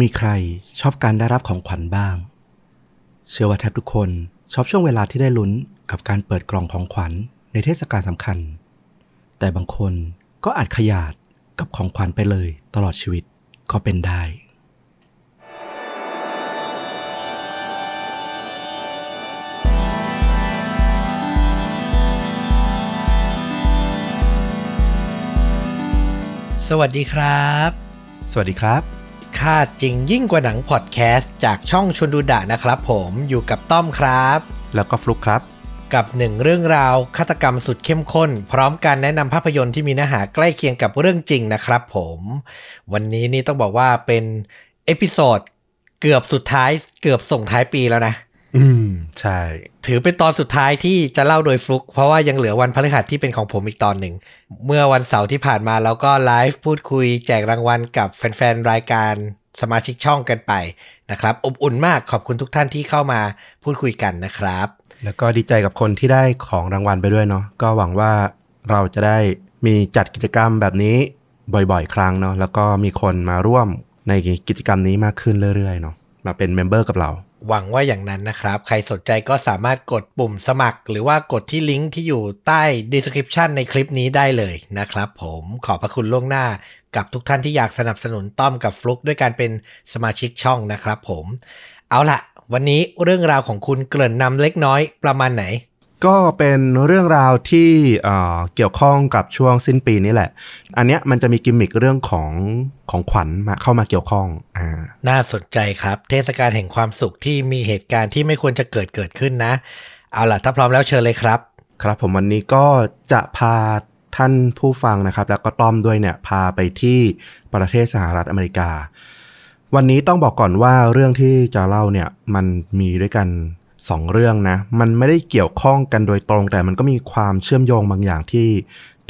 มีใครชอบการได้รับของขวัญบ้าง เชื่อว่าแทบทุกคนชอบช่วงเวลาที่ได้ลุ้นกับการเปิดกล่องของขวัญในเทศกาลสำคัญ แต่บางคนก็อาจขยาดกับของขวัญไปเลยตลอดชีวิตก็เป็นได้ สวัสดีครับ สวัสดีครับ ฆาตจริงยิ่งกว่าหนังพอดแคสต์จากช่องชวนดูดะนะครับผมอยู่กับต้อมครับ แล้วก็ฟลุกครับ กับหนึ่งเรื่องราวฆาตกรรมสุดเข้มข้น พร้อมการแนะนำภาพยนตร์ที่มีเนื้อหาใกล้เคียงกับเรื่องจริงนะครับผม วันนี้นี่ต้องบอกว่าเป็น episode เกือบสุดท้ายเกือบส่งท้ายปีแล้วนะ อืม ใช่ ถือเป็นตอนสุดท้ายที่จะเล่าโดยฟลุก เพราะว่ายังเหลือวันพฤหัสที่เป็นของผมอีกตอนหนึ่ง เมื่อวันเสาร์ที่ผ่านมาเราก็ไลฟ์พูดคุยแจกรางวัลกับแฟน ๆ รายการสมาชิกช่องกันไปนะครับอบอุ่นมากขอบคุณทุกท่านที่เข้ามาพูดคุยกันนะครับ แล้วก็ดีใจกับคนที่ได้ของรางวัลไปด้วยเนาะก็หวังว่าเราจะได้มีจัดกิจกรรมแบบนี้บ่อยๆ ครั้งเนาะแล้วก็มีคนมาร่วมในกิจกรรมนี้มากขึ้นเรื่อยๆเนาะ มาเป็น member กับเรา หวังว่าอย่างนั้นนะครับ ใครสนใจก็สามารถกดปุ่มสมัคร หรือว่ากดที่ลิงก์ที่อยู่ใต้ description ในคลิปนี้ได้เลยนะครับผมขอบพระคุณล่วงหน้ากับทุกท่านที่อยากสนับสนุนต้อมกับฟลุกด้วยการเป็นสมาชิกช่องนะครับผม เอาละวันนี้เรื่องราวของคุณเกริ่นนำเล็กน้อยประมาณไหน ก็เป็นเรื่องราวที่เอ่อเกี่ยวข้องกับช่วงสิ้นปีนี่แหละ อันเนี้ยมันจะมีกิมมิคเรื่องของของขวัญมาเข้ามาเกี่ยวข้องอ่าน่าสนใจครับ เทศกาลแห่งความสุขที่มีเหตุการณ์ที่ไม่ควรจะเกิดเกิดขึ้นนะ เอาล่ะถ้าพร้อมแล้วเชิญเลยครับ ครับผมวันนี้ก็จะพาท่านผู้ฟังนะครับ แล้วก็ต้อมด้วยเนี่ยพาไปที่ประเทศสหรัฐอเมริกา วันนี้ต้องบอกก่อนว่าเรื่องที่จะเล่าเนี่ยมันมีด้วยกัน สองเรื่องนะ มันไม่ได้เกี่ยวข้องกันโดยตรง แต่มันก็มีความเชื่อมโยงบางอย่างที่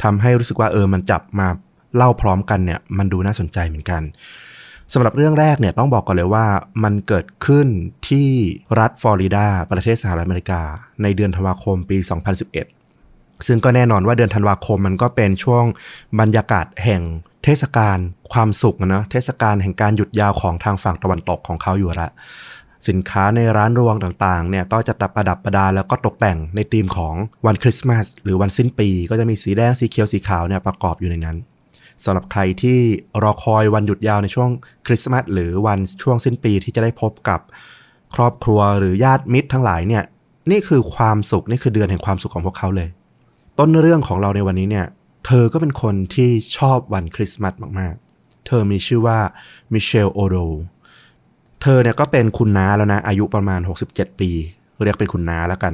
ทำให้รู้สึกว่าเออมันจับมาเล่าพร้อมกันเนี่ยมันดูน่าสนใจเหมือนกันสำหรับเรื่องแรกเนี่ยต้องบอกก่อนเลยว่ามันเกิดขึ้นที่รัฐฟลอริดา ประเทศสหรัฐอเมริกา ในเดือนธันวาคมปี 2011 ซึ่งก็แน่นอนว่าเดือนธันวาคมมันก็เป็นช่วงบรรยากาศแห่งเทศกาลความสุขนะเทศกาลแห่งการหยุดยาวของทางฝั่งตะวันตกของเขาอยู่ละ สินค้าในร้านรวงต่างๆเนี่ยก็จะตัดประดับประดาแล้วก็ตกแต่งในธีมของวันคริสต์มาสหรือวันสิ้นปี ก็จะมีสีแดงสีเขียวสีขาวเนี่ยประกอบอยู่ในนั้นสำหรับใครที่รอคอยวันหยุดยาวในช่วงคริสต์มาสหรือวันช่วงสิ้นปีที่จะได้พบกับครอบครัวหรือญาติมิตรทั้งหลายเนี่ยนี่คือความสุขนี่คือเดือนแห่งความสุขของพวกเขาเลย ต้นเรื่องของเราในวันนี้เนี่ยเธอก็เป็นคนที่ชอบวันคริสต์มาสมากๆ เธอมีชื่อว่ามิเชลโอโด เธอเนี่ยก็เป็นคุณน้าแล้วนะ อายุประมาณ 67 ปี เรียกเป็นคุณน้าแล้วกัน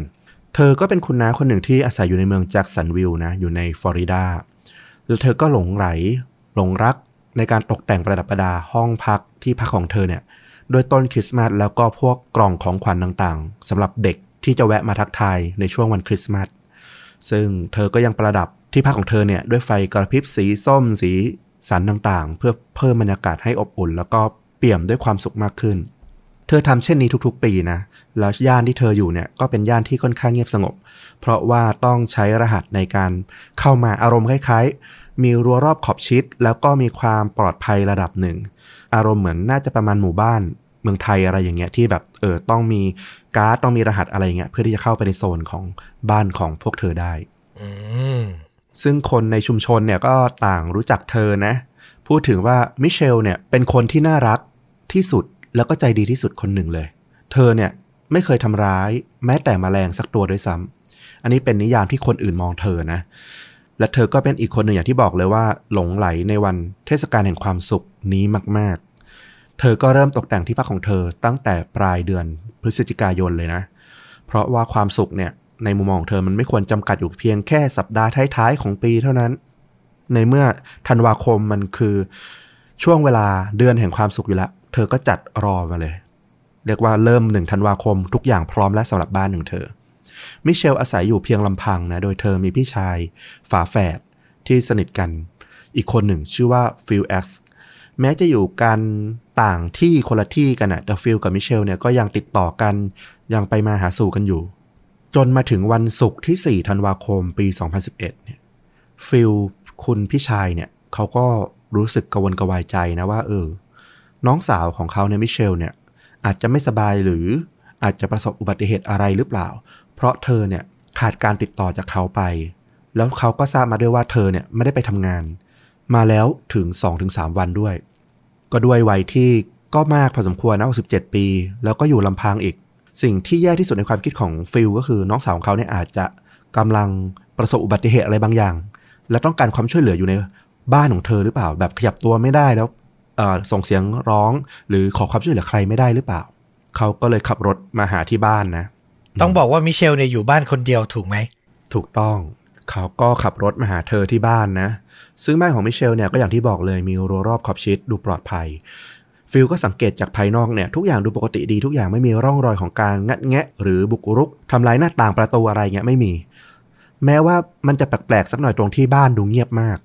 เธอก็เป็นคุณน้าคนหนึ่งที่อาศัยอยู่ในเมืองแจ็คสันวิลล์นะ อยู่ในฟลอริดา แล้วเธอก็หลงไหลหลงรักในการตกแต่งประดับประดาห้องพักที่พักของเธอเนี่ยด้วยต้นคริสต์มาสแล้วก็พวกกล่องของขวัญต่างๆสำหรับเด็กที่จะแวะมาทักทายในช่วงวันคริสต์มาสซึ่งเธอก็ยังประดับที่พักของเธอเนี่ยด้วยไฟกระพริบสีส้มสีสันต่างๆ เพื่อเพิ่มบรรยากาศให้อบอุ่น แล้วก็ เปี่ยมด้วยความสุขมากขึ้น เธอทำเช่นนี้ทุกๆ ปีนะ แล้วย่านที่เธออยู่เนี่ยก็เป็นย่านที่ค่อนข้างเงียบสงบ เพราะว่าต้องใช้รหัสในการเข้ามาอารมณ์คล้ายๆ มีรั้วรอบขอบชิด แล้วก็มีความปลอดภัยระดับหนึ่ง อารมณ์เหมือนน่าจะประมาณหมู่บ้านเมืองไทยอะไรอย่างเงี้ยที่แบบเออต้องมีการ์ดต้องมีรหัสอะไรอย่างเงี้ยเพื่อที่จะเข้าไปในโซนของบ้านของพวกเธอได้อืมซึ่งคนในชุมชนเนี่ยก็ต่างรู้จักเธอนะ พูดถึงว่ามิเชลเนี่ยเป็นคนที่น่ารัก ที่สุดแล้วก็ใจดีที่สุดคนหนึ่งเลย เธอเนี่ยไม่เคยทำร้าย แม้แต่แมลงสักตัวด้วยซ้ำอันนี้เป็นนิยามที่คนอื่นมองเธอนะ และเธอก็เป็นอีกคนหนึ่งอย่างที่บอกเลยว่า หลงไหลในวันเทศกาลแห่งความสุขนี้มาก ๆ เธอก็เริ่มตกแต่งที่พักของเธอตั้งแต่ปลายเดือนพฤศจิกายนเลยนะ เพราะว่าความสุขเนี่ยในมุมมองของเธอมันไม่ควรจำกัดอยู่เพียงแค่สัปดาห์ท้ายๆของปีเท่านั้น ในเมื่อธันวาคมมันคือ ช่วงเวลาเดือนแห่งความสุขอยู่แล้วเธอก็จัดรอมาเลย เรียกว่าเริ่มหนึ่งธันวาคมทุกอย่างพร้อมและสำหรับบ้านของเธอ มิเชลอาศัยอยู่เพียงลำพังนะโดยเธอมีพี่ชาย ฝาแฝดที่สนิทกัน อีกคนหนึ่งชื่อว่าฟิลแอ็กซ์แม้จะอยู่กันต่างที่คนละที่กันอะแต่ฟิลกับมิเชลเนี่ยก็ยังติดต่อกันยังไปมาหาสู่กันอยู่ จนมาถึงวันศุกร์ที่ 4 ธันวาคมปี 2011 เนี่ยฟิลคุณพี่ชายเนี่ยเขาก็ รู้สึกกวนกวายใจนะว่า เออ น้องสาวของเขาเนี่ยมิเชลเนี่ย อาจจะไม่สบายหรืออาจจะประสบอุบัติเหตุอะไรหรือเปล่า เพราะเธอเนี่ยขาดการติดต่อจากเขาไป แล้วเขาก็ทราบมาด้วยว่าเธอเนี่ยไม่ได้ไปทำงาน มาแล้วถึง 2-3 วันด้วย ก็ด้วยวัยที่ก็มากพอสมควรนะ67ปี แล้วก็อยู่ลำพังอีก สิ่งที่แย่ที่สุดในความคิดของฟิลก็คือน้องสาวของเขาเนี่ยอาจจะกำลังประสบอุบัติเหตุอะไรบางอย่าง และต้องการความช่วยเหลืออยู่ใน บ้านของเธอหรือเปล่า แบบขยับตัวไม่ได้แล้วเอ่อส่งเสียงร้องหรือขอความช่วยเหลือใครไม่ได้หรือเปล่า เขาก็เลยขับรถมาหาที่บ้านนะ ต้องบอกว่ามิเชลเนี่ยอยู่บ้านคนเดียวถูกไหม ถูกต้อง เขาก็ขับรถมาหาเธอที่บ้านนะ ซึ่งบ้านของมิเชลเนี่ยก็อย่างที่บอกเลยมีรั้วรอบขอบชิดดูปลอดภัย ฟิลก็สังเกตจากภายนอกเนี่ยทุกอย่างดูปกติดีทุกอย่างไม่มีร่องรอยของการงัดแงะ หรือบุกรุกทำลายหน้าต่างประตูอะไรเงี้ยไม่มี แม้ว่ามันจะแปลกๆสักหน่อยตรงที่บ้านดูเงียบมาก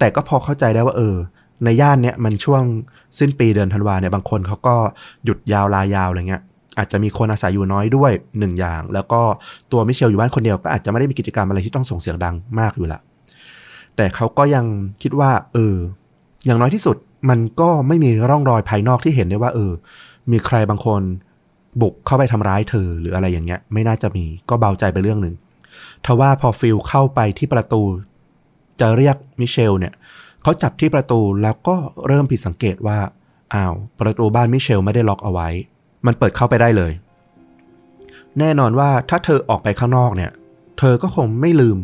แต่ก็พอเข้าใจได้ว่าเออ ในย่านเนี่ยมันช่วงสิ้นปีเดือนธันวาเนี่ยบางคนเขาก็หยุดยาวลายาวอะไรเงี้ยอาจจะมีคนอาศัยอยู่น้อยด้วยหนึ่งอย่าง แล้วก็ตัวมิเชลอยู่บ้านคนเดียวก็อาจจะไม่ได้มีกิจกรรมอะไรที่ต้องส่งเสียงดังมากอยู่ละแต่เขาก็ยังคิดว่า เออ อย่างน้อยที่สุดมันก็ไม่มีร่องรอยภายนอกที่เห็นได้ว่า เออ มีใครบางคนบุกเข้าไปทำร้ายเธอหรืออะไรอย่างเงี้ย ไม่น่าจะมีก็เบาใจไปเรื่องหนึ่งทว่าพอฟิลเข้าไปที่ประตู จะเรียกมิเชลเนี่ยเขาจับที่ประตูแล้วก็เริ่มผิดสังเกตว่าอ้าวประตูบ้านมิเชลไม่ได้ล็อกเอาไว้ มันเปิดเข้าไปได้เลย แน่นอนว่าถ้าเธอออกไปข้างนอกเนี่ย เธอก็คงไม่ลืม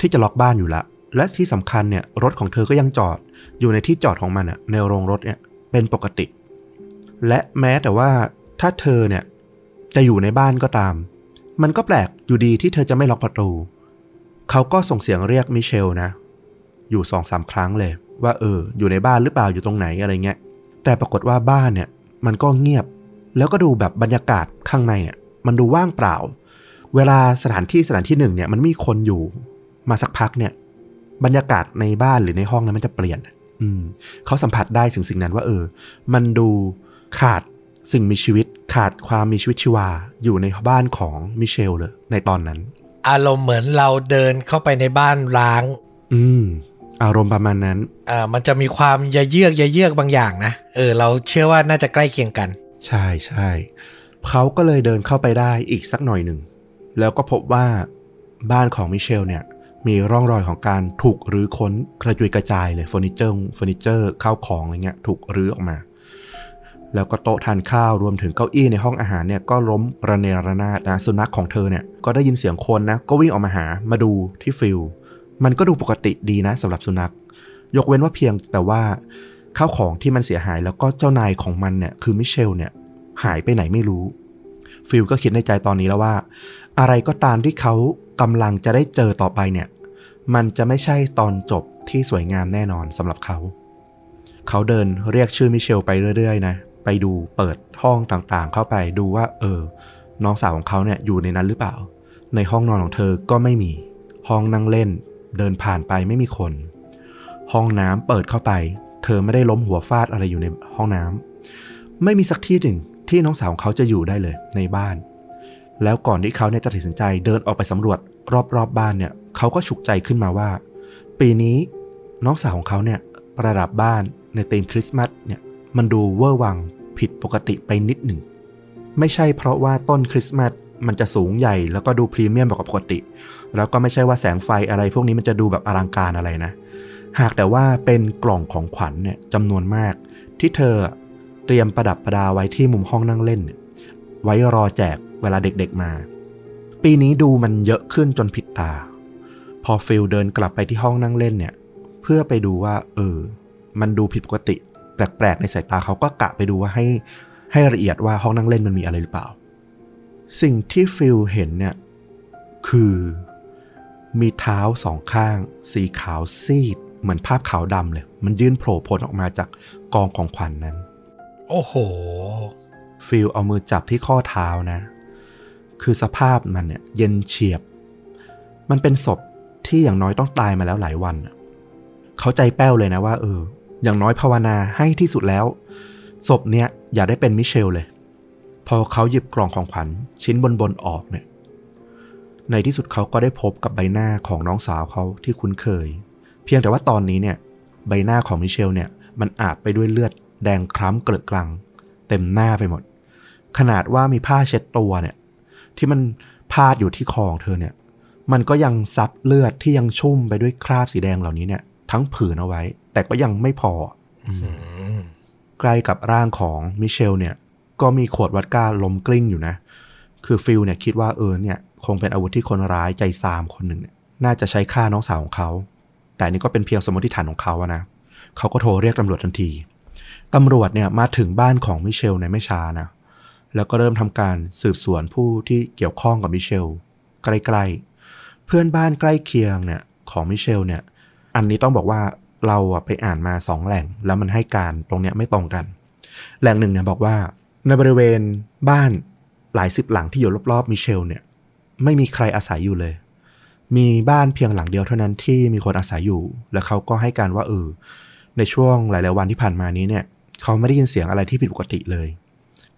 ที่จะล็อกบ้านอยู่ละและที่สำคัญเนี่ยรถของเธอก็ยังจอดอยู่ในที่จอดของมันอะในโรงรถเนี่ยเป็นปกติ และแม้แต่ว่าถ้าเธอเนี่ยจะอยู่ในบ้านก็ตาม มันก็แปลกอยู่ดีที่เธอจะไม่ล็อกประตู เขาก็ส่งเสียงเรียกมิเชลนะ อยู่สองสามครั้งเลย ว่าเออ อยู่ในบ้านหรือเปล่าอยู่ตรงไหนอะไรเงี้ยแต่ปรากฏว่าบ้านเนี่ยมันก็เงียบ แล้วก็ดูแบบบรรยากาศข้างในเนี่ย มันดูว่างเปล่า เวลาสถานที่สถานที่หนึ่งเนี่ยมันมีคนอยู่ มาสักพักเนี่ย บรรยากาศในบ้านหรือในห้องนั้นมันจะเปลี่ยน อืมเขาสัมผัสได้ถึงสิ่งนั้นว่า เออ มันดูขาดสิ่งมีชีวิต ขาดความมีชีวิตชีวาอยู่ในบ้านของมิเชลเลยในตอนนั้น อารมณ์เหมือนเราเดินเข้าไปในบ้านร้าง อืม อารมณ์ประมาณนั้น อ่า มันจะมีความยะเยือกยะเยือกบางอย่างนะ เออ เราเชื่อว่าน่าจะใกล้เคียงกัน ใช่ใช่เขาก็เลยเดินเข้าไปได้อีกสักหน่อยหนึ่ง แล้วก็พบว่าบ้านของมิเชลเนี่ย มีร่องรอยของการถูกรื้อค้นกระจุยกระจายเลยเฟอร์นิเจอร์เฟอร์นิเจอร์ข้าวของอะไรเงี้ยถูกรื้อออกมา แล้วก็โต๊ะทานข้าวรวมถึงเก้าอี้ในห้องอาหารเนี่ยก็ล้มระเนระนาดนะสุนัขของเธอเนี่ยก็ได้ยินเสียงคนนะก็วิ่งออกมาหามาดูที่ฟิลมันก็ดูปกติดีนะสำหรับสุนัข ยกเว้นว่าเพียงแต่ว่าข้าวของที่มันเสียหายแล้วก็เจ้านายของมันเนี่ยคือมิเชลเนี่ยหายไปไหนไม่รู้ ฟิลก็คิดในใจตอนนี้แล้วว่า อะไรก็ตามที่เขากำลังจะได้เจอต่อไปเนี่ย มันจะไม่ใช่ตอนจบที่สวยงามแน่นอนสำหรับเขา เขาเดินเรียกชื่อมิเชลไปเรื่อยๆนะ ไปดูเปิดห้องต่างๆ เข้าไปดูว่า เออ น้องสาวของเขาเนี่ยอยู่ในนั้นหรือเปล่า ในห้องนอนของเธอก็ไม่มี ห้องนั่งเล่น เดินผ่านไปไม่มีคน ห้องน้ำเปิดเข้าไป เธอไม่ได้ล้มหัวฟาดอะไรอยู่ในห้องน้ำไม่มีสักที่หนึ่งที่น้องสาวของเขาจะอยู่ได้เลยในบ้าน แล้วก่อนที่เขาเนี่ยจะตัดสินใจเดินออกไปสำรวจรอบๆบบ้านเนี่ยเขาก็ฉุกใจขึ้นมาว่า ปีนี้น้องสาวของเขาเนี่ยประดับบ้านในธีมคริสต์มาสเนี่ยมันดูเวอร์วัง ผิดปกติไปนิดหนึ่ง ไม่ใช่เพราะว่าต้นคริสต์มาสมันจะสูงใหญ่แล้วก็ดูพรีเมียมกว่าปกติ แล้วก็ไม่ใช่ว่าแสงไฟอะไร พวกนี้มันจะดูแบบอลังการอะไรนะ หากแต่ว่าเป็นกล่องของขวัญเนี่ยจำนวนมาก ที่เธอเตรียมประดับประดาไว้ที่มุมห้องนั่งเล่น ไว้รอแจกเวลาเด็กๆมา ปีนี้ดูมันเยอะขึ้นจนผิดตา พอฟิลเดินกลับไปที่ห้องนั่งเล่นเนี่ย เพื่อไปดูว่า เออ มันดูผิดปกติ แปลกๆในสายตาเขาก็กะไปดูว่าให้ให้ละเอียดว่าห้องนั่งเล่นมันมีอะไรหรือเปล่า สิ่งที่ฟิลเห็นเนี่ยคือมีเท้าสองข้าง สีขาวซีด เหมือนภาพขาวดำเลย มันยื่นโผล่พ้นออกมาจากกองของขวัญนั้น โอ้โห ฟิลเอามือจับที่ข้อเท้านะ คือสภาพมันเนี่ยเย็นเฉียบ มันเป็นศพที่อย่างน้อยต้องตายมาแล้วหลายวันน่ะเขาใจแป้วเลยนะว่า เออ อย่างน้อยภาวนาให้ที่สุดแล้ว ศพเนี่ยอย่าได้เป็นมิเชลเลย พอเขาหยิบกล่องของขวัญชิ้นบนบนออกเนี่ย ในที่สุดเขาก็ได้พบกับใบหน้าของน้องสาวเขาที่คุ้นเคย เพียงแต่ว่าตอนนี้เนี่ย ใบหน้าของมิเชลเนี่ย มันอาบไปด้วยเลือดแดงคล้ำเกลือกลัง เต็มหน้าไปหมด ขนาดว่ามีผ้าเช็ดตัวเนี่ย ที่มันพาดอยู่ที่คอของเธอเนี่ย มันก็ยังซับเลือดที่ยังชุ่มไปด้วยคราบสีแดงเหล่านี้เนี่ย ทั้งผืนเอาไว้ แต่ก็ยังไม่พอใกล้กับร่างของมิเชลเนี่ย ก็มีขวดวอดก้าล้มกลิ้งอยู่นะ คือฟิลเนี่ยคิดว่าเออเนี่ย คงเป็นอาวุธที่คนร้ายใจทรามคนหนึ่งเนี่ย น่าจะใช้ฆ่าน้องสาวของเขา แต่อันนี่ก็เป็นเพียงสมมติฐานของเขาอะนะเขาก็โทรเรียกตำรวจทันทีตำรวจเนี่ยมาถึงบ้านของมิเชลในไม่ช้านะ แล้วก็เริ่มทำการสืบสวนผู้ที่เกี่ยวข้องกับมิเชลใกล้ๆ เพื่อนบ้านใกล้เคียงเนี่ยของมิเชลเนี่ย อันนี้ต้องบอกว่า เราอะไปอ่านมาสองแหล่ง แล้วมันให้การตรงเนี้ยไม่ตรงกัน แหล่งหนึ่งเนี่ยบอกว่า ในบริเวณบ้านหลายสิบหลังที่อยู่รอบๆมิเชลเนี่ย ไม่มีใครอาศัยอยู่เลย มีบ้านเพียงหลังเดียวเท่านั้นที่มีคนอาศัยอยู่ แล้วเขาก็ให้การว่าเออในช่วงหลายๆวันที่ผ่านมานี้เนี่ย เขาไม่ได้ยินเสียงอะไรที่ผิดปกติเลย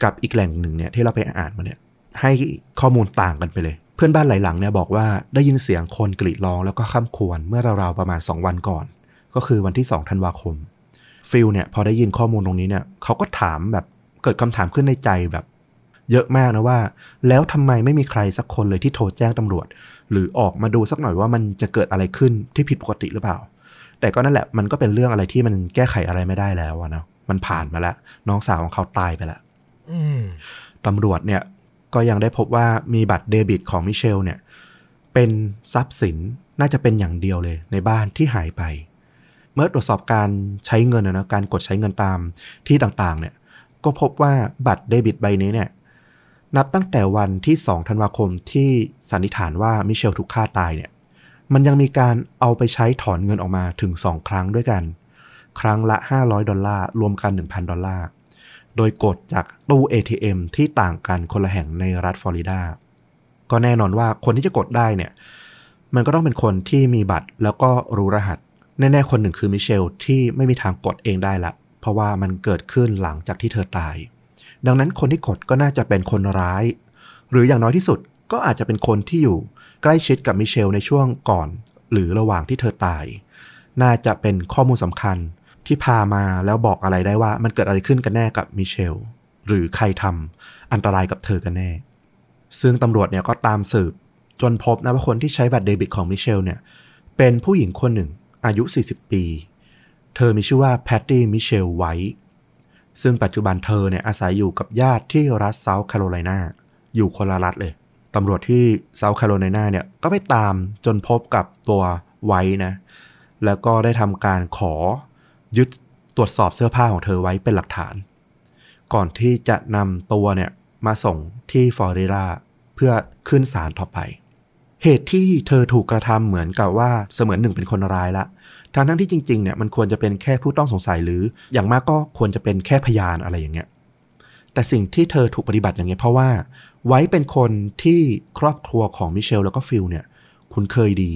กับอีกแหล่งหนึ่งเนี่ยที่เราไปอ่านมาเนี่ย ให้ข้อมูลต่างกันไปเลยเพื่อนบ้านหลายหลังเนี่ยบอกว่าได้ยินเสียงคนกรีดร้องแล้วก็ข้ามควรเมื่อราวๆประมาณ 2 วันก่อน ก็คือวันที่ 2 ธันวาคม ฟิลเนี่ยพอได้ยินข้อมูลตรงนี้เนี่ยเขาก็ถามแบบเกิดคำถามขึ้นในใจแบบ เยอะมากนะว่า แล้วทำไมไม่มีใครสักคนเลยที่โทรแจ้งตำรวจ หรือออกมาดูสักหน่อยว่ามันจะเกิดอะไรขึ้นที่ผิดปกติหรือเปล่า แต่ก็นั่นแหละมันก็เป็นเรื่องอะไรที่มันแก้ไขอะไรไม่ได้แล้วอะเนาะมันผ่านมาแล้ว น้องสาวของเขาตายไปแล้วอืมตำรวจเนี่ยก็ยังได้พบว่ามีบัตรเดบิตของมิเชลเนี่ยเป็นทรัพย์สินน่าจะเป็นอย่างเดียวเลยในบ้านที่หายไป เมื่อตรวจสอบการใช้เงินนะการกดใช้เงินตามที่ต่างๆ เนี่ย ก็พบว่าบัตรเดบิตใบนี้เนี่ย นับตั้งแต่วันที่ 2 ธันวาคมที่สันนิษฐานว่ามิเชลถูกฆ่าตายเนี่ย มันยังมีการเอาไปใช้ถอนเงินออกมาถึง 2 ครั้งด้วยกัน ครั้งละ 500 ดอลลาร์ รวมกัน 1,000 ดอลลาร์ โดยกดจากตู้ ATM ที่ต่างกันคนละแห่งในรัฐฟลอริดา ก็แน่นอนว่าคนที่จะกดได้เนี่ย มันก็ต้องเป็นคนที่มีบัตรแล้วก็รู้รหัส แน่ๆคนหนึ่งคือมิเชลที่ไม่มีทางกดเองได้ละ เพราะว่ามันเกิดขึ้นหลังจากที่เธอตาย ดังนั้นคนที่กดก็น่าจะเป็นคนร้าย หรืออย่างน้อยที่สุดก็อาจจะเป็นคนที่อยู่ใกล้ชิดกับมิเชลในช่วงก่อน หรือระหว่างที่เธอตาย น่าจะเป็นข้อมูลสำคัญที่พามาแล้วบอกอะไรได้ว่ามันเกิดอะไรขึ้นกันแน่กับมิเชลหรือใครทำอันตรายกับเธอกันแน่ ซึ่งตำรวจเนี่ยก็ตามสืบจนพบนะว่าคนที่ใช้บัตรเดบิตของมิเชลเนี่ยเป็นผู้หญิงคนหนึ่ง อายุ 40 ปี เธอมีชื่อว่าแพตตี้มิเชลไวท์ซึ่งปัจจุบันเธอเนี่ยอาศัยอยู่กับญาติที่รัฐเซาท์แคโรไลนาอยู่คนละรัฐเลยตำรวจที่เซาท์แคโรไลนาเนี่ยก็ไปตามจนพบกับตัวไวท์นะ แล้วก็ได้ทำการขอยึดตรวจสอบเสื้อผ้าของเธอไว้เป็นหลักฐาน ก่อนที่จะนำตัวเนี่ยมาส่งที่ฟลอริดาเพื่อขึ้นศาลต่อไป เหตุที่เธอถูกกระทำเหมือนกับว่าเสมือนหนึ่งเป็นคนร้ายละทั้งทั้งที่จริงๆเนี่ยมันควรจะเป็นแค่ผู้ต้องสงสัยหรืออย่างมากก็ควรจะเป็นแค่พยานอะไรอย่างเงี้ยแต่สิ่งที่เธอถูกปฏิบัติอย่างเงี้ยเพราะว่าไว้เป็นคนที่ครอบครัวของมิเชลแล้วก็ฟิลเนี่ยคุ้นเคยดี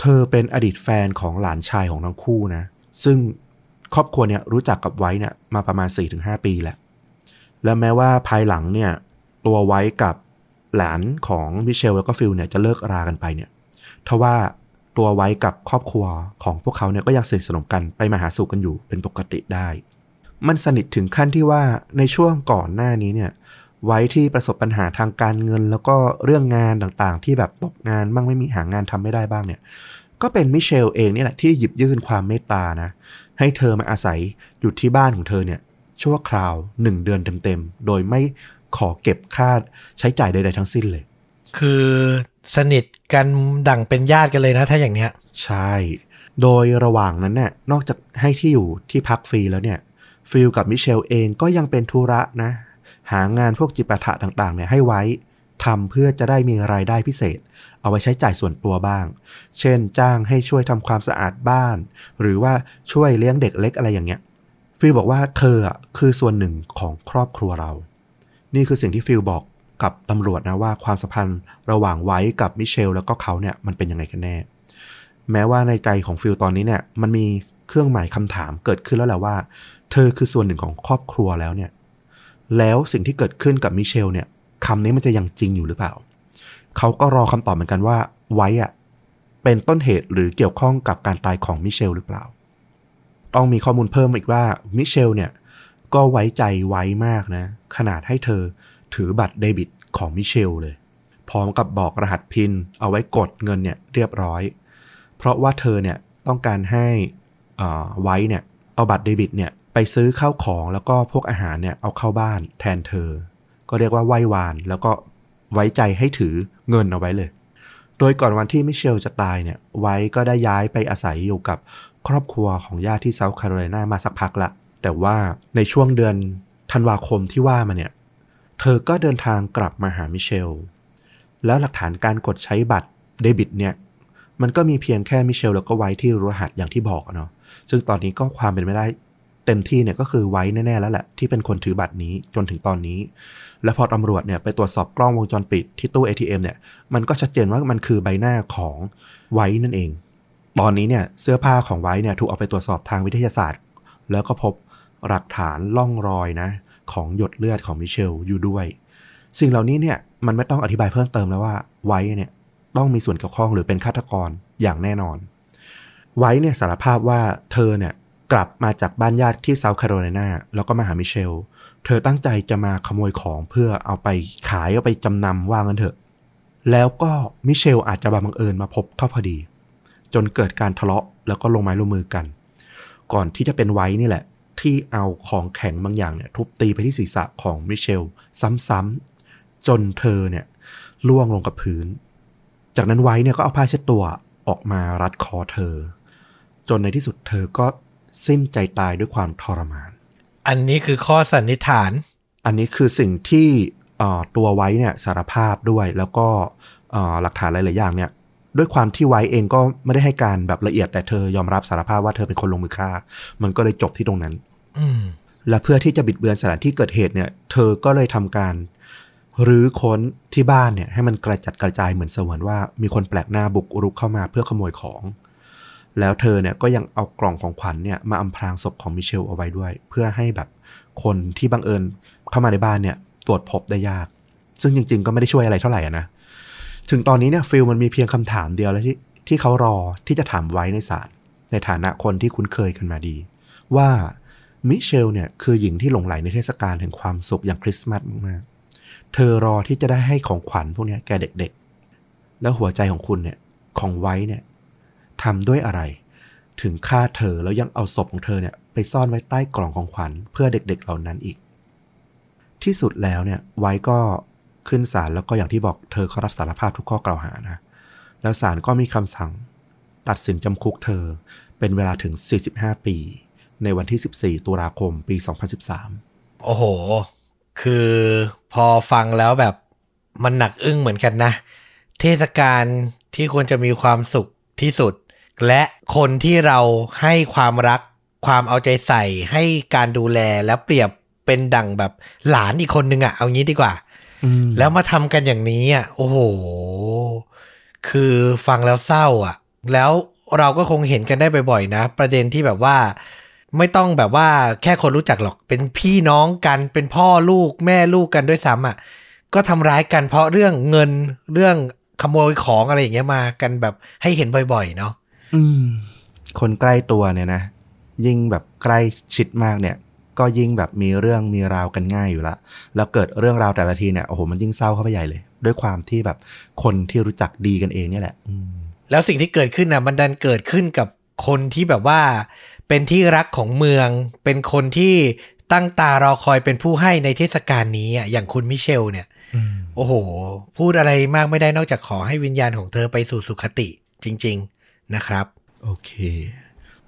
เธอเป็นอดีตแฟนของหลานชายของทั้งคู่นะ ซึ่งครอบครัวเนี่ยรู้จักกับไว้เนี่ยมาประมาณ 4-5 ปีแล้วและแม้ว่าภายหลังเนี่ยตัวไว้กับ หลานของมิเชลแล้วก็ฟิลเนี่ยจะเลิกรากันไปเนี่ยทว่าตัวไว้กับครอบครัวของพวกเขาเนี่ยก็ยังสนิทสนมกันไปมาหาสู่กันอยู่เป็นปกติได้ มันสนิทถึงขั้นที่ว่าในช่วงก่อนหน้านี้เนี่ยไว้ที่ประสบปัญหาทางการเงิน แล้วก็เรื่องงานต่างๆ ที่แบบตกงานบ้างไม่มีหางานทำไม่ได้บ้างเนี่ยก็เป็นมิเชลเองนี่แหละที่หยิบยื่นความเมตตานะให้เธอมาอาศัยอยู่ที่บ้านของเธอเนี่ยชั่วคราวหนึ่งเดือนเต็มๆ โดยไม่ ขอเก็บค่าใช้จ่ายใด ๆ ทั้งสิ้นเลย คือสนิทกันดั่งเป็นญาติกันเลยนะ ถ้าอย่างเนี้ย ใช่ โดยระหว่างนั้นเนี่ยนอกจากให้ที่อยู่ที่พักฟรีแล้วเนี่ยฟิลกับมิเชลเองก็ยังเป็นธุระนะ หางานพวกจิปาถะต่างๆเนี่ยให้ไว้ทำเพื่อจะได้มีรายได้พิเศษ เอาไว้ใช้จ่ายส่วนตัวบ้าง เช่น จ้างให้ช่วยทำความสะอาดบ้าน หรือว่าช่วยเลี้ยงเด็กเล็กอะไรอย่างเงี้ยฟิลบอกว่าเธออะคือส่วนหนึ่งของครอบครัวเรา นี่คือสิ่งที่ฟิลบอกกับตำรวจนะว่าความสัมพันธ์ระหว่างไว้กับมิเชลแล้วก็เขาเนี่ยมันเป็นยังไงกันแน่ แม้ว่าในใจของฟิลตอนนี้เนี่ยมันมีเครื่องหมายคำถามเกิดขึ้นแล้วแหละว่า เธอคือส่วนหนึ่งของครอบครัวแล้วเนี่ย แล้วสิ่งที่เกิดขึ้นกับมิเชลเนี่ยคำนี้มันจะยังจริงอยู่หรือเปล่า เขาก็รอคำตอบเหมือนกันว่าไว้อะเป็นต้นเหตุหรือเกี่ยวข้องกับการตายของมิเชลหรือเปล่า ต้องมีข้อมูลเพิ่มอีกว่ามิเชลเนี่ย ก็ไว้ใจไว้มากนะ ขนาดให้เธอถือบัตรเดบิตของมิเชลเลย พร้อมกับบอกรหัสพินเอาไว้กดเงินเนี่ยเรียบร้อย เพราะว่าเธอเนี่ยต้องการให้อ่ไว้เนี่ยเอาบัตรเดบิตเนี่ยไปซื้อข้าวของแล้วก็พวกอาหารเนี่ยเอาเข้าบ้านแทนเธอ ก็เรียกว่าไหว้วานแล้วก็ไว้ใจให้ถือเงินเอาไว้เลย โดยก่อนวันที่มิเชลจะตายเนี่ยไว้ก็ได้ย้ายไปอาศัยอยู่กับครอบครัวของญาติที่เซาท์แคโรไลนามาสักพักละ แต่ว่าในช่วงเดือนธันวาคมที่ว่ามาเนี่ย เธอก็เดินทางกลับมาหามิเชล แล้วหลักฐานการกดใช้บัตรเดบิตเนี่ย มันก็มีเพียงแค่มิเชลแล้วก็ไว้ที่รู้รหัสอย่างที่บอกเนาะ ซึ่งตอนนี้ก็ความเป็นไม่ได้เต็มที่เนี่ยก็คือไว้แน่ๆแล้วแหละที่เป็นคนถือบัตรนี้จนถึงตอนนี้ และพอตำรวจเนี่ยไปตรวจสอบกล้องวงจรปิดที่ตู้ ATM เนี่ย มันก็ชัดเจนว่ามันคือใบหน้าของไว้นั่นเอง ตอนนี้เนี่ยเสื้อผ้าของไว้เนี่ยถูกเอาไปตรวจสอบทางวิทยาศาสตร์ แล้วก็พบ หลักฐานล่องรอยนะ ของหยดเลือดของมิเชลอยู่ด้วย สิ่งเหล่านี้เนี่ยมันไม่ต้องอธิบายเพิ่มเติมแล้วว่าไว้เนี่ยต้องมีส่วนเกี่ยวข้องหรือเป็นฆาตกรอย่างแน่นอน ไว้เนี่ยสารภาพว่าเธอเนี่ยกลับมาจากบ้านญาติที่เซาท์แคโรไลนาแล้วก็มาหามิเชล เธอตั้งใจจะมาขโมยของเพื่อเอาไปขายเอาไปจำนำว่างันเถอะ แล้วก็มิเชลอาจจะบังเอิญมาพบเข้าพอดี จนเกิดการทะเลาะแล้วก็ลงไม้ลงมือกัน ก่อนที่จะเป็นไว้นี่แหละ ที่เอาของแข็งบางอย่างเนี่ยทุบตีไปที่ศีรษะของมิเชล ซ้ำๆจนเธอเนี่ยล่วงลงกับพื้น จากนั้นไว้เนี่ยก็เอาผ้าเช็ดตัวออกมารัดคอเธอ จนในที่สุดเธอก็สิ้นใจตายด้วยความทรมาน อันนี้คือข้อสันนิษฐาน อันนี้คือสิ่งที่เอ่อตัวไว้เนี่ยสารภาพด้วยแล้วก็เอ่อหลักฐานหลายๆอย่างเนี่ยด้วยความที่ไว้เองก็ไม่ได้ให้การแบบละเอียดแต่เธอยอมรับสารภาพว่าเธอเป็นคนลงมือฆ่า มันก็เลยจบที่ตรงนั้นอืม และเพื่อที่จะบิดเบือนสถานที่เกิดเหตุเนี่ย เธอก็เลยทำการรื้อค้นที่บ้านเนี่ยให้มันกระจัดกระจายเหมือนเสมือนว่า มีคนแปลกหน้าบุกรุกเข้ามาเพื่อขโมยของ แล้วเธอเนี่ยก็ยังเอากล่องของขวัญเนี่ยมาอำพรางศพของมิเชลเอาไว้ด้วย เพื่อให้แบบคนที่บังเอิญเข้ามาในบ้านเนี่ย ตรวจพบได้ยาก ซึ่งจริง ๆ ก็ไม่ได้ช่วยอะไรเท่าไหร่นะถึงตอนนี้เนี่ยฟิลมันมีเพียงคำถามเดียวแล้วที่ที่เขารอที่จะถามไว้ในศาลในฐานะคนที่คุ้นเคยกันมาดี ว่า มิเชลเนี่ยคือหญิงที่หลงไหลในเทศกาลแห่งความสุขอย่างคริสต์มาสมากๆ เธอรอที่จะได้ให้ของขวัญพวกนี้แก่เด็กๆ แล้วหัวใจของคุณเนี่ยของไว้เนี่ยทำด้วยอะไร ถึงฆ่าเธอแล้วยังเอาศพของเธอเนี่ยไปซ่อนไว้ใต้กล่องของขวัญเพื่อเด็กๆเหล่านั้นอีก ที่สุดแล้วเนี่ยไว้ก็ขึ้นศาลแล้วก็อย่างที่บอกเธอเขารับสารภาพทุกข้อกล่าวหานะ แล้วศาลก็มีคำสั่ง ตัดสินจำคุกเธอเป็นเวลาถึง 45 ปี ในวันที่ 14 ตุลาคมปี 2013 โอ้โห คือพอฟังแล้วแบบมันหนักอึ้งเหมือนกันนะ เทศกาลที่ควรจะมีความสุขที่สุด และคนที่เราให้ความรักความเอาใจใส่ให้การดูแลแล้วเปรียบเป็นดั่งแบบหลานอีกคนนึงอะเอางี้ดีกว่าแล้วมาทำกันอย่างนี้อะโอ้โห คือฟังแล้วเศร้าอะ แล้วเราก็คงเห็นกันได้บ่อยๆนะ ประเด็นที่แบบว่า ไม่ต้องแบบว่าแค่คนรู้จักหรอกเป็นพี่น้องกันเป็นพ่อลูกแม่ลูกกันด้วยซ้ำอะก็ทำร้ายกันเพราะเรื่องเงินเรื่องขโมยของอะไรอย่างเงี้ยมากันแบบให้เห็นบ่อยๆ เนาะอืม คนใกล้ตัวเนี่ยนะ ยิ่งแบบใกล้ชิดมากเนี่ย ก็ยิ่งแบบมีเรื่องมีราวกันง่ายอยู่ละแล้วเกิดเรื่องราวแต่ละทีเนี่ยโอ้โหมันยิ่งเศร้าเข้าไปใหญ่เลย ด้วยความที่แบบคนที่รู้จักดีกันเองเนี่ยแหละ อืมแล้วสิ่งที่เกิดขึ้นน่ะมันดันเกิดขึ้นกับคนที่แบบว่า เป็นที่รักของเมือง เป็นคนที่ตั้งตารอคอยเป็นผู้ให้ในเทศกาลนี้อะอย่างคุณมิเชลเนี่ยโอ้โห พูดอะไรมากไม่ได้นอกจากขอให้วิญญาณของเธอไปสู่สุคติจริง ๆนะครับ โอเค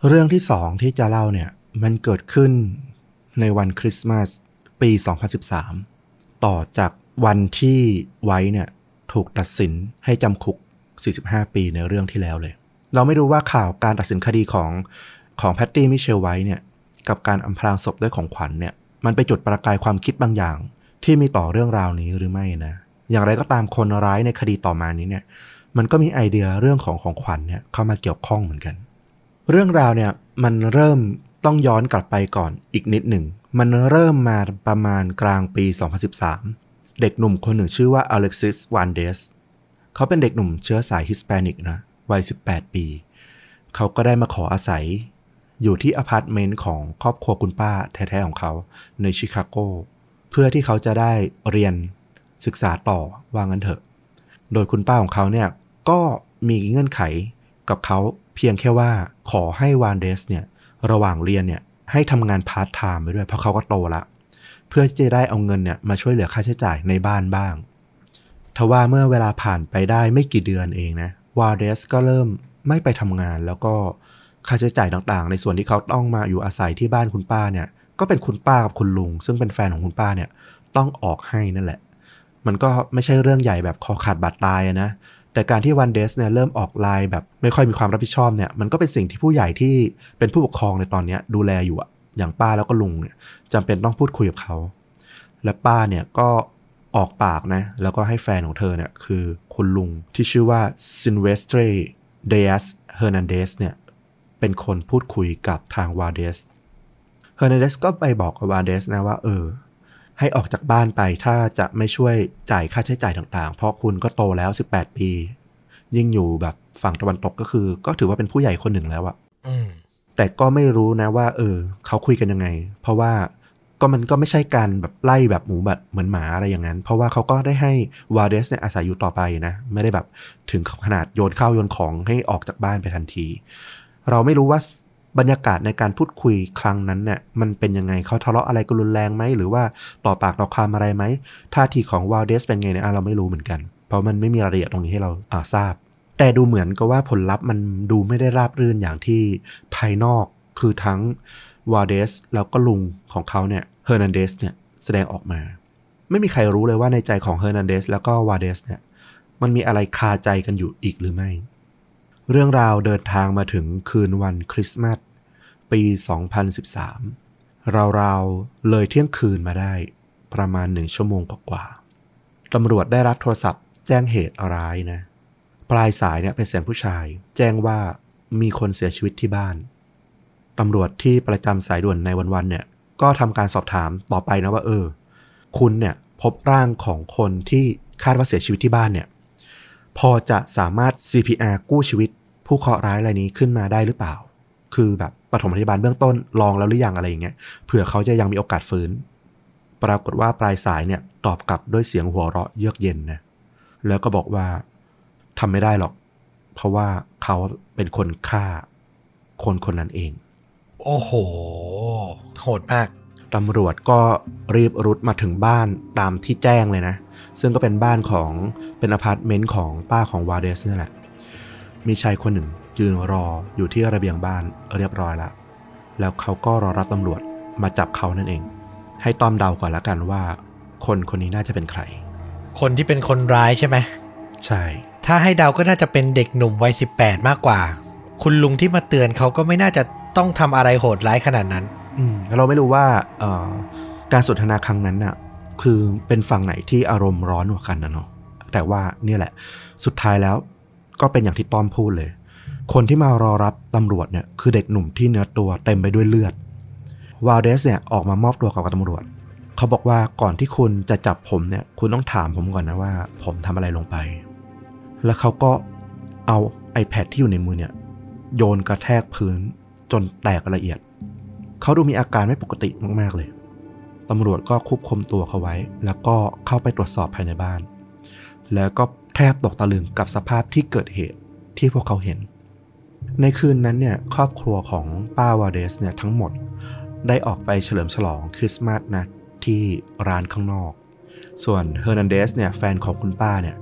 เรื่องที่สองที่จะเล่าเนี่ย มันเกิดขึ้นในวันคริสต์มาสปี 2013 ต่อจากวันที่ไว้เนี่ย ถูกตัดสินให้จำคุก 45 ปีในเรื่องที่แล้วเลย เราไม่รู้ว่าข่าวการตัดสินคดีของ ของแพตตี้มิเชลไว้เนี่ยกับการอำพรางศพด้วยของขวัญเนี่ยมันไปจุดประกายความคิดบางอย่าง ที่มีต่อเรื่องราวนี้หรือไม่นะ อย่างไรก็ตามคนร้ายในคดีต่อมานี้เนี่ยมันก็มีไอเดียเรื่องของของขวัญเนี่ยเข้ามาเกี่ยวข้องเหมือนกัน เรื่องราวเนี่ยมันเริ่มต้องย้อนกลับไปก่อนอีกนิดหนึ่ง มันเริ่มมาประมาณกลางปี 2013 เด็กหนุ่มคนหนึ่งชื่อว่าอเล็กซิสวาลเดสเขาเป็นเด็กหนุ่มเชื้อสายฮิสแปนิกนะวัย 18 ปี เขาก็ได้มาขออาศัย อยู่ที่อพาร์ตเมนต์ของครอบครัวคุณป้าแท้ๆของเขาในชิคาโก เพื่อที่เขาจะได้เรียนศึกษาต่อว่างั้นเถอะ โดยคุณป้าของเขาเนี่ยก็มีเงื่อนไขกับเขาเพียงแค่ว่าขอให้วาลเดสเนี่ยระหว่างเรียนเนี่ยให้ทำงานพาร์ทไทม์ไปด้วย เพราะเขาก็โตละ เพื่อที่จะได้เอาเงินเนี่ยมาช่วยเหลือค่าใช้จ่ายในบ้านบ้างทว่าเมื่อเวลาผ่านไปได้ไม่กี่เดือนเองนะวาลเดสก็เริ่มไม่ไปทำงานแล้วก็ ค่าใช้จ่ายต่างๆ ในส่วนที่เขาต้องมาอยู่อาศัยที่บ้านคุณป้าเนี่ย ก็เป็นคุณป้ากับคุณลุง ซึ่งเป็นแฟนของคุณป้าเนี่ยต้องออกให้นั่นแหละ มันก็ไม่ใช่เรื่องใหญ่แบบคอขาดบาดตายนะ แต่การที่วาลเดสเนี่ยเริ่มออกลายแบบไม่ค่อยมีความรับผิดชอบเนี่ย มันก็เป็นสิ่งที่ผู้ใหญ่ที่เป็นผู้ปกครองในตอนนี้ดูแลอยู่อะอย่างป้าแล้วก็ลุงเนี่ยจำเป็นต้องพูดคุยกับเขา และป้าเนี่ยก็ออกปากนะ แล้วก็ให้แฟนของเธอเนี่ยคือคุณลุงที่ชื่อว่าซิลเวสเตรเดสเฮอร์นันเดสเนี่ย เป็นคนพูดคุยกับทางวาลเดสเฮอร์นันเดสก็ไปบอกกับวาลเดสนะว่า เออ ให้ออกจากบ้านไปถ้าจะไม่ช่วยจ่ายค่าใช้จ่ายต่างๆ เพราะคุณก็โตแล้ว 18 ปี ยิ่งอยู่แบบฝั่งตะวันตกก็คือ ก็ถือว่าเป็นผู้ใหญ่คนหนึ่งแล้วอะอืมแต่ก็ไม่รู้นะว่า เออ เขาคุยกันยังไง เพราะว่าก็มันก็ไม่ใช่การแบบไล่แบบหมูแบบเหมือนหมาอะไรอย่างนั้น เพราะว่าเขาก็ได้ให้วาเดสเนี่ยอาศัยอยู่ต่อไปนะ ไม่ได้แบบถึงขนาดโยนข้าวโยนของให้ออกจากบ้านไปทันที เราไม่รู้ว่าบรรยากาศในการพูดคุยครั้งนั้นเนี่ยมันเป็นยังไงเขาทะเลาะอะไรกันรุนแรงไหม หรือว่าต่อปากต่อคำอะไรไหมท่าทีของวาลเดสเป็นไงเนี่ยเราไม่รู้เหมือนกัน เพราะมันไม่มีรายละเอียดตรงนี้ให้เราทราบ แต่ดูเหมือนกับว่าผลลัพธ์มันดูไม่ได้ราบรื่นอย่างที่ภายนอกคือทั้งวาลเดสแล้วก็ลุงของเขาเนี่ยเฮอร์นันเดสเนี่ยแสดงออกมา ไม่มีใครรู้เลยว่าในใจของเฮอร์นันเดสแล้วก็วาลเดสเนี่ยมันมีอะไรคาใจกันอยู่อีกหรือไม่ เรื่องราวเดินทางมาถึงคืนวันคริสต์มาสปี 2013 ราวๆเลยเที่ยงคืนมาได้ ประมาณหนึ่งชั่วโมงกว่าๆตำรวจได้รับโทรศัพท์แจ้งเหตุร้ายนะ ปลายสายเนี่ยเป็นเสียงผู้ชาย แจ้งว่ามีคนเสียชีวิตที่บ้าน ตำรวจที่ประจำสายด่วนในวันๆเนี่ย ก็ทำการสอบถามต่อไปนะว่า เออ คุณเนี่ยพบร่างของคนที่คาดว่าเสียชีวิตที่บ้านเนี่ย พอจะสามารถ CPR กู้ชีวิต ผู้เคราะห์ร้ายรายนี้ขึ้นมาได้หรือเปล่า คือแบบปฐมพยาบาลเบื้องต้นลองแล้วหรือยังอะไรอย่างเงี้ยเผื่อเขาจะยังมีโอกาสฟื้น ปรากฏว่าปลายสายเนี่ยตอบกลับด้วยเสียงหัวเราะเยือกเย็นนะแล้วก็บอกว่าทำไม่ได้หรอก เพราะว่าเขาเป็นคนฆ่า คนคนนั้นเอง โอ้โห โหดมากตำรวจก็รีบรุดมาถึงบ้านตามที่แจ้งเลยนะ ซึ่งก็เป็นบ้านของเป็นอพาร์ตเมนต์ของป้าของวาลเดสนี่แหละ มีชายคนหนึ่งยืนรออยู่ที่ระเบียงบ้านเรียบร้อยแล้วแล้วเขาก็รอรับตำรวจมาจับเขานั่นเอง ให้ต้อมเดาก่อนละกันว่า คนคนนี้น่าจะเป็นใคร คนที่เป็นคนร้ายใช่ไหมใช่ ถ้าให้เดาก็น่าจะเป็นเด็กหนุ่มวัย18มากกว่า คุณลุงที่มาเตือนเขาก็ไม่น่าจะต้องทำอะไรโหดร้ายขนาดนั้น อืมเราไม่รู้ว่าเอ่อการสนทนาครั้งนั้นน่ะ คือเป็นฝั่งไหนที่อารมณ์ร้อนกว่ากันนะเนาะแต่ว่าเนี่ยแหละ สุดท้ายแล้ว ก็เป็นอย่างที่ต้อมพูดเลย คนที่มารอรับตำรวจเนี่ยคือเด็กหนุ่มที่เนื้อตัวเต็มไปด้วยเลือดวาลเดสเนี่ยออกมามอบตัวกับตำรวจ เขาบอกว่าก่อนที่คุณจะจับผมเนี่ย คุณต้องถามผมก่อนนะว่า ผมทำอะไรลงไป แล้วเขาก็เอา iPad ที่อยู่ในมือเนี่ย โยนกระแทกพื้นจนแตกละเอียด เขาดูมีอาการไม่ปกติมากๆเลยตำรวจก็ควบคุมตัวเขาไว้ แล้วก็เข้าไปตรวจสอบภายในบ้าน แล้วก็ ตกตะลึงกับสภาพที่เกิดเหตุที่พวกเขาเห็น ในคืนนั้นเนี่ยครอบครัวของป้าวาลเดสเนี่ยทั้งหมด ได้ออกไปเฉลิมฉลองคริสต์มาสนะที่ร้านข้างนอก ส่วนเฮอร์นันเดสเนี่ยแฟนของคุณป้าเนี่ย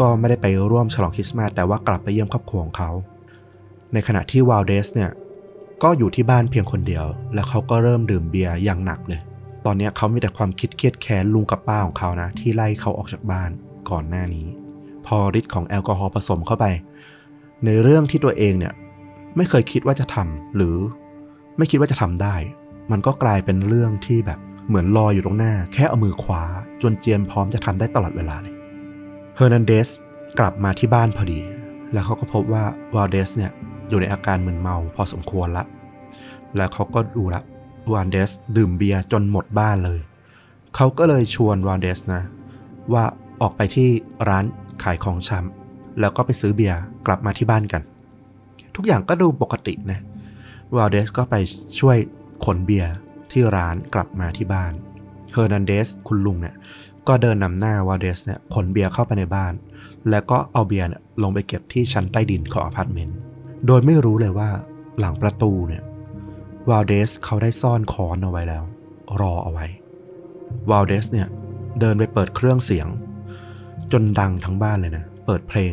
ก็ไม่ได้ไปร่วมฉลองคริสต์มาสแต่ว่ากลับไปเยี่ยมครอบครัวของเขา ในขณะที่วาลเดสเนี่ยก็อยู่ที่บ้านเพียงคนเดียว แล้วเขาก็เริ่มดื่มเบียร์อย่างหนักเลย ตอนนี้เขามีแต่ความคิดเครียดแค้นลุงกับป้าของเขานะ ที่ไล่เขาออกจากบ้านก่อนหน้านี้ พอฤทธิ์ของแอลกอฮอล์ผสมเข้าไป ในเรื่องที่ตัวเองเนี่ยไม่เคยคิดว่าจะทำหรือไม่คิดว่าจะทำได้ มันก็กลายเป็นเรื่องที่แบบเหมือนลอยอยู่ตรงหน้า แค่เอามือขวาจนเจียมพร้อมจะทำได้ตลอดเวลาเลยเฮอร์นันเดสกลับมาที่บ้านพอดี แล้วเขาก็พบว่าวาลเดสเนี่ยอยู่ในอาการมึนเมาพอสมควรละ แล้วเขาก็ดูละวาลเดสดื่มเบียร์จนหมดบ้านเลย เขาก็เลยชวนวาลเดสนะ ว่าออกไปที่ร้าน ขายของชำแล้วก็ไปซื้อเบียร์กลับมาที่บ้านกัน ทุกอย่างก็ดูปกตินะวาลเดสก็ไปช่วยขนเบียร์ที่ร้านกลับมาที่บ้านเฮอร์นันเดสคุณลุงเนี่ยก็เดินนำหน้าวาลเดสเนี่ยขนเบียร์เข้าไปในบ้าน แล้วก็เอาเบียร์เนี่ยลงไปเก็บที่ชั้นใต้ดินของอพาร์ตเมนต์โดยไม่รู้เลยว่าหลังประตูเนี่ยวาลเดสเขาได้ซ่อนค้อนเอาไว้แล้ว รอเอาไว้วาลเดสเนี่ยเดินไปเปิดเครื่องเสียง จนดังทั้งบ้านเลยนะ เปิดเพลง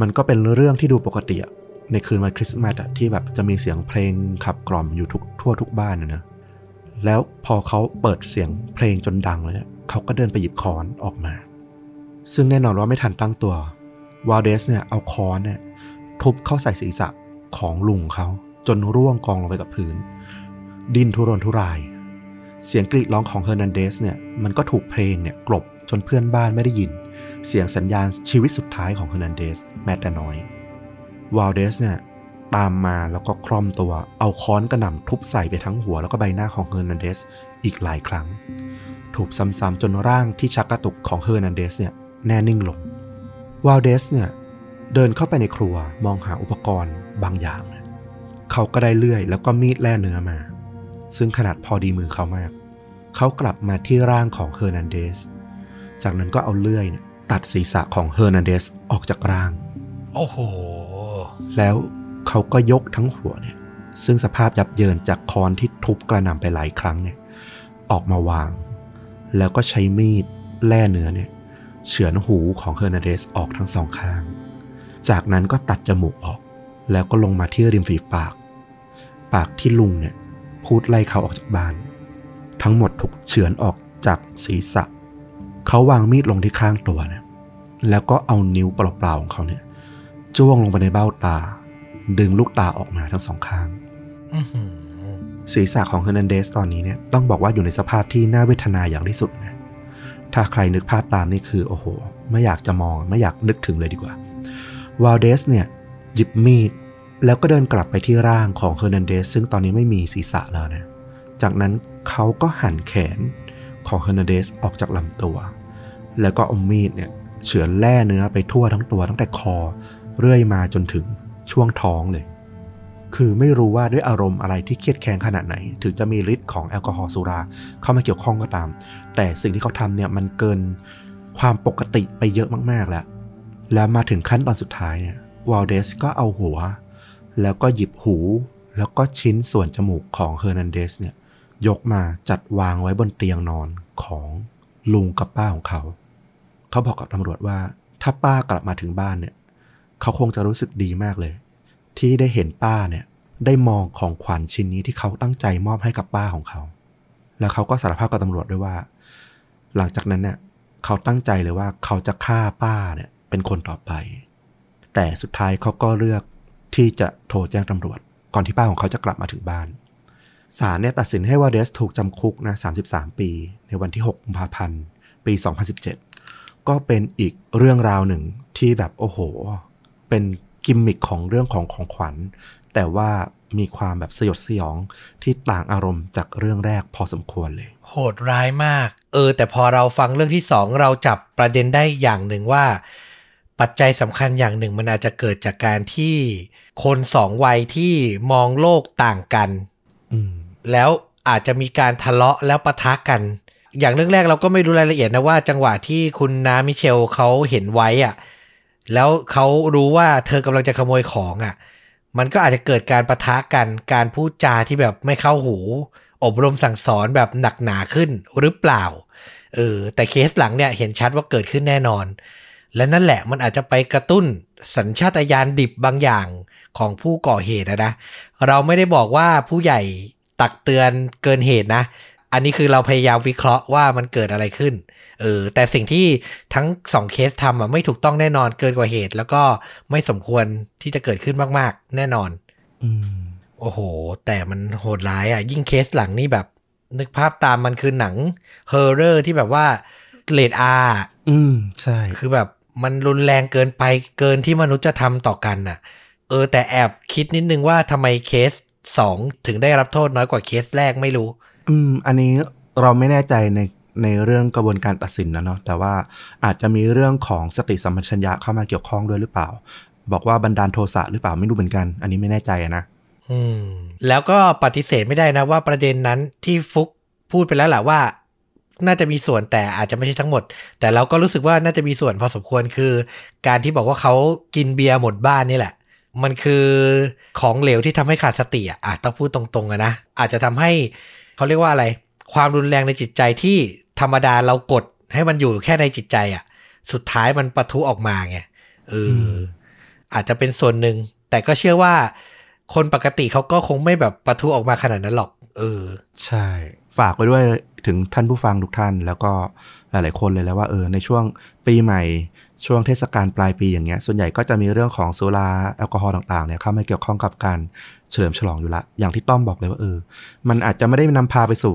มันก็เป็นเรื่องที่ดูปกติอะในคืนวันคริสต์มาสอะที่แบบจะมีเสียงเพลงขับกล่อมอยู่ทุกทั่วทุกบ้านนะแล้วพอเขาเปิดเสียงเพลงจนดังเลยเนี่ยเขาก็เดินไปหยิบค้อนออกมา ซึ่งแน่นอนว่าไม่ทันตั้งตัววาลเดสเนี่ยเอาค้อนเนี่ยทุบเข้าใส่ศีรษะของลุงเขาจนร่วงกองลงไปกับพื้น ดิ้นทุรนทุราย เสียงกรีดร้องของเฮอร์นันเดสเนี่ยมันก็ถูกเพลงเนี่ยกลบจนเพื่อนบ้านไม่ได้ยิน เสียงสัญญาณชีวิตสุดท้ายของเฮอร์นันเดสแม้แต่น้อยวาลเดสเนี่ยตามมาแล้วก็คร่อมตัว เอาค้อนกระหน่ำทุบใส่ไปทั้งหัวแล้วก็ใบหน้าของเฮอร์นันเดสอีกหลายครั้ง ถูกซ้ำๆจนร่างที่ชักกระตุกของเฮอร์นันเดสเนี่ยแน่นิ่งลงวาลเดสเนี่ยเดินเข้าไปในครัวมองหาอุปกรณ์บางอย่าง เขาก็ได้เลื่อยแล้วก็มีดแล่เนื้อมา ซึ่งขนาดพอดีมือเขามาก เขากลับมาที่ร่างของเฮอร์นันเดส จากนั้นก็เอาเลื่อยเนี่ยตัดศีรษะของเฮอร์นันเดสออกจากร่าง โอ้โห แล้วเขาก็ยกทั้งหัวเนี่ย ซึ่งสภาพยับเยินจากค้อนที่ทุบกระหน่ำไปหลายครั้งเนี่ย ออกมาวาง แล้วก็ใช้มีดแล่เนื้อเนี่ย เฉือนหูของเฮอร์นาเดสออกทั้งสองข้าง จากนั้นก็ตัดจมูกออก แล้วก็ลงมาที่ริมฝีปาก ปากที่ลุงเนี่ย พูดไล่เขาออกจากบ้าน ทั้งหมดถูกเฉือนออกจากศีรษะ เขาวางมีดลงที่ข้างตัวเนี่ยแล้วก็เอานิ้วเปล่าๆของเขาเนี่ย จ้วงลงไปในเบ้าตา ดึงลูกตาออกมาทั้งสองข้างอื้อหือศีรษะของเฮอร์นันเดสตอนนี้เนี่ยต้องบอกว่าอยู่ในสภาพที่น่าเวทนาอย่างที่สุดนะถ้าใครนึกภาพตามนี่คือ โอ้โห ไม่อยากจะมองไม่อยากนึกถึงเลยดีกว่าวาลเดสเนี่ย หยิบมีด แล้วก็เดินกลับไปที่ร่างของเฮอร์นันเดสซึ่งตอนนี้ไม่มีศีรษะแล้วนะ จากนั้นเขาก็หั่นแขน ของเฮอร์นันเดสออกจากลำตัว แล้วก็เอามีดเนี่ยเฉือนแล่เนื้อไปทั่วทั้งตัวตั้งแต่คอ เรื่อยมาจนถึงช่วงท้องเลย คือไม่รู้ว่าด้วยอารมณ์อะไรที่เครียดแค้นขนาดไหน ถึงจะมีฤทธิ์ของแอลกอฮอล์สุราเข้ามาเกี่ยวข้องก็ตาม แต่สิ่งที่เขาทำเนี่ยมันเกินความปกติไปเยอะมากๆแล้ว แล้วมาถึงขั้นตอนสุดท้ายเนี่ยวาลเดสก็เอาหัว แล้วก็หยิบหู แล้วก็ชิ้นส่วนจมูกของเฮอร์นันเดสเนี่ย ยกมาจัดวางไว้บนเตียงนอนของลุงกับป้าของเขา เขาบอกกับตำรวจว่า ถ้าป้ากลับมาถึงบ้านเนี่ย เขาคงจะรู้สึกดีมากเลย ที่ได้เห็นป้าเนี่ย ได้มองของขวัญชิ้นนี้ที่เขาตั้งใจมอบให้กับป้าของเขา แล้วเขาก็สารภาพกับตำรวจด้วยว่า หลังจากนั้นเนี่ยเขาตั้งใจเลยว่าเขาจะฆ่าป้าเนี่ย เป็นคนต่อไป แต่สุดท้ายเขาก็เลือกที่จะโทรแจ้งตำรวจ ก่อนที่ป้าของเขาจะกลับมาถึงบ้าน ศาลเนี่ยตัดสินให้วาเดสถูกจำคุกนะ 33 ปี ในวันที่ 6 กุมภาพันธ์ ปี 2017 ก็เป็นอีกเรื่องราวหนึ่งที่แบบโอ้โห เป็นกิมมิคของเรื่องของของขวัญ แต่ว่ามีความแบบสยดสยองที่ต่างอารมณ์จากเรื่องแรกพอสมควรเลย โหดร้ายมาก เออ แต่พอเราฟังเรื่องที่สองเราจับประเด็นได้อย่างหนึ่งว่า ปัจจัยสำคัญอย่างหนึ่งมันอาจจะเกิดจากการที่คนสองวัยที่มองโลกต่างกัน แล้วอาจจะมีการทะเลาะแล้วปะทะกัน อย่างเรื่องแรกเราก็ไม่รู้รายละเอียดนะว่า จังหวะที่คุณน้ามิเชลเขาเห็นไว้อะแล้วเขารู้ว่าเธอกำลังจะขโมยของอะมันก็อาจจะเกิดการปะทะกัน การพูดจาที่แบบไม่เข้าหู อบรมสั่งสอนแบบหนักหนาขึ้นหรือเปล่า เออ แต่เคสหลังเนี่ยเห็นชัดว่าเกิดขึ้นแน่นอน และนั่นแหละมันอาจจะไปกระตุ้นสัญชาตญาณดิบบางอย่างของผู้ก่อเหตุนะนะ เราไม่ได้บอกว่าผู้ใหญ่ ตักเตือนเกินเหตุนะ อันนี้คือเราพยายามวิเคราะห์ว่ามันเกิดอะไรขึ้น เออ แต่สิ่งที่ทั้งสองเคสทำอะไม่ถูกต้องแน่นอนเกินกว่าเหตุ แล้วก็ไม่สมควรที่จะเกิดขึ้นมาก ๆ แน่นอน อืม โอ้โห แต่มันโหดร้ายอะ ยิ่งเคสหลังนี่แบบ นึกภาพตามมันคือหนัง horror ที่แบบว่าเรต R อืม ใช่ คือแบบมันรุนแรงเกินไปเกินที่มนุษย์จะทำต่อกันน่ะ เออ แต่แอบคิดนิดนึงว่าทำไมเคส สองถึงได้รับโทษน้อยกว่าเคสแรกไม่รู้ อืม อันนี้เราไม่แน่ใจในในเรื่องกระบวนการตัดสินนะเนาะแต่ว่าอาจจะมีเรื่องของสติสัมปชัญญะเข้ามาเกี่ยวข้องด้วยหรือเปล่า บอกว่าบันดาลโทสะหรือเปล่าไม่รู้เหมือนกัน อันนี้ไม่แน่ใจอะนะอืมแล้วก็ปฏิเสธไม่ได้นะว่าประเด็นนั้นที่ฟุกพูดไปแล้วแหละว่า น่าจะมีส่วนแต่อาจจะไม่ใช่ทั้งหมด แต่เราก็รู้สึกว่าน่าจะมีส่วนพอสมควรคือ การที่บอกว่าเขากินเบียร์หมดบ้านนี่แหละ มันคือของเหลวที่ทำให้ขาดสติอะอาจต้องพูดตรงๆอะนะ อาจจะทำให้เขาเรียกว่าอะไร ความรุนแรงในจิตใจที่ธรรมดาเรากดให้มันอยู่แค่ในจิตใจอะ สุดท้ายมันปะทุออกมาไงเออออาจจะเป็นส่วนหนึ่ง แต่ก็เชื่อว่า คนปกติเขาก็คงไม่แบบปะทุออกมาขนาดนั้นหรอก เออ ใช่ ฝากไว้ด้วยถึงท่านผู้ฟังทุกท่าน แล้วก็หลาย ๆ คนเลยแล้วว่าเออในช่วงปีใหม่ ช่วงเทศกาลปลายปีอย่างเงี้ย ส่วนใหญ่ก็จะมีเรื่องของสุราแอลกอฮอล์ต่างๆเนี่ยเข้ามาเกี่ยวข้องกับการเฉลิมฉลองอยู่ละ อย่างที่ต้อมบอกเลยว่าเออ มันอาจจะไม่ได้นำพาไปสู่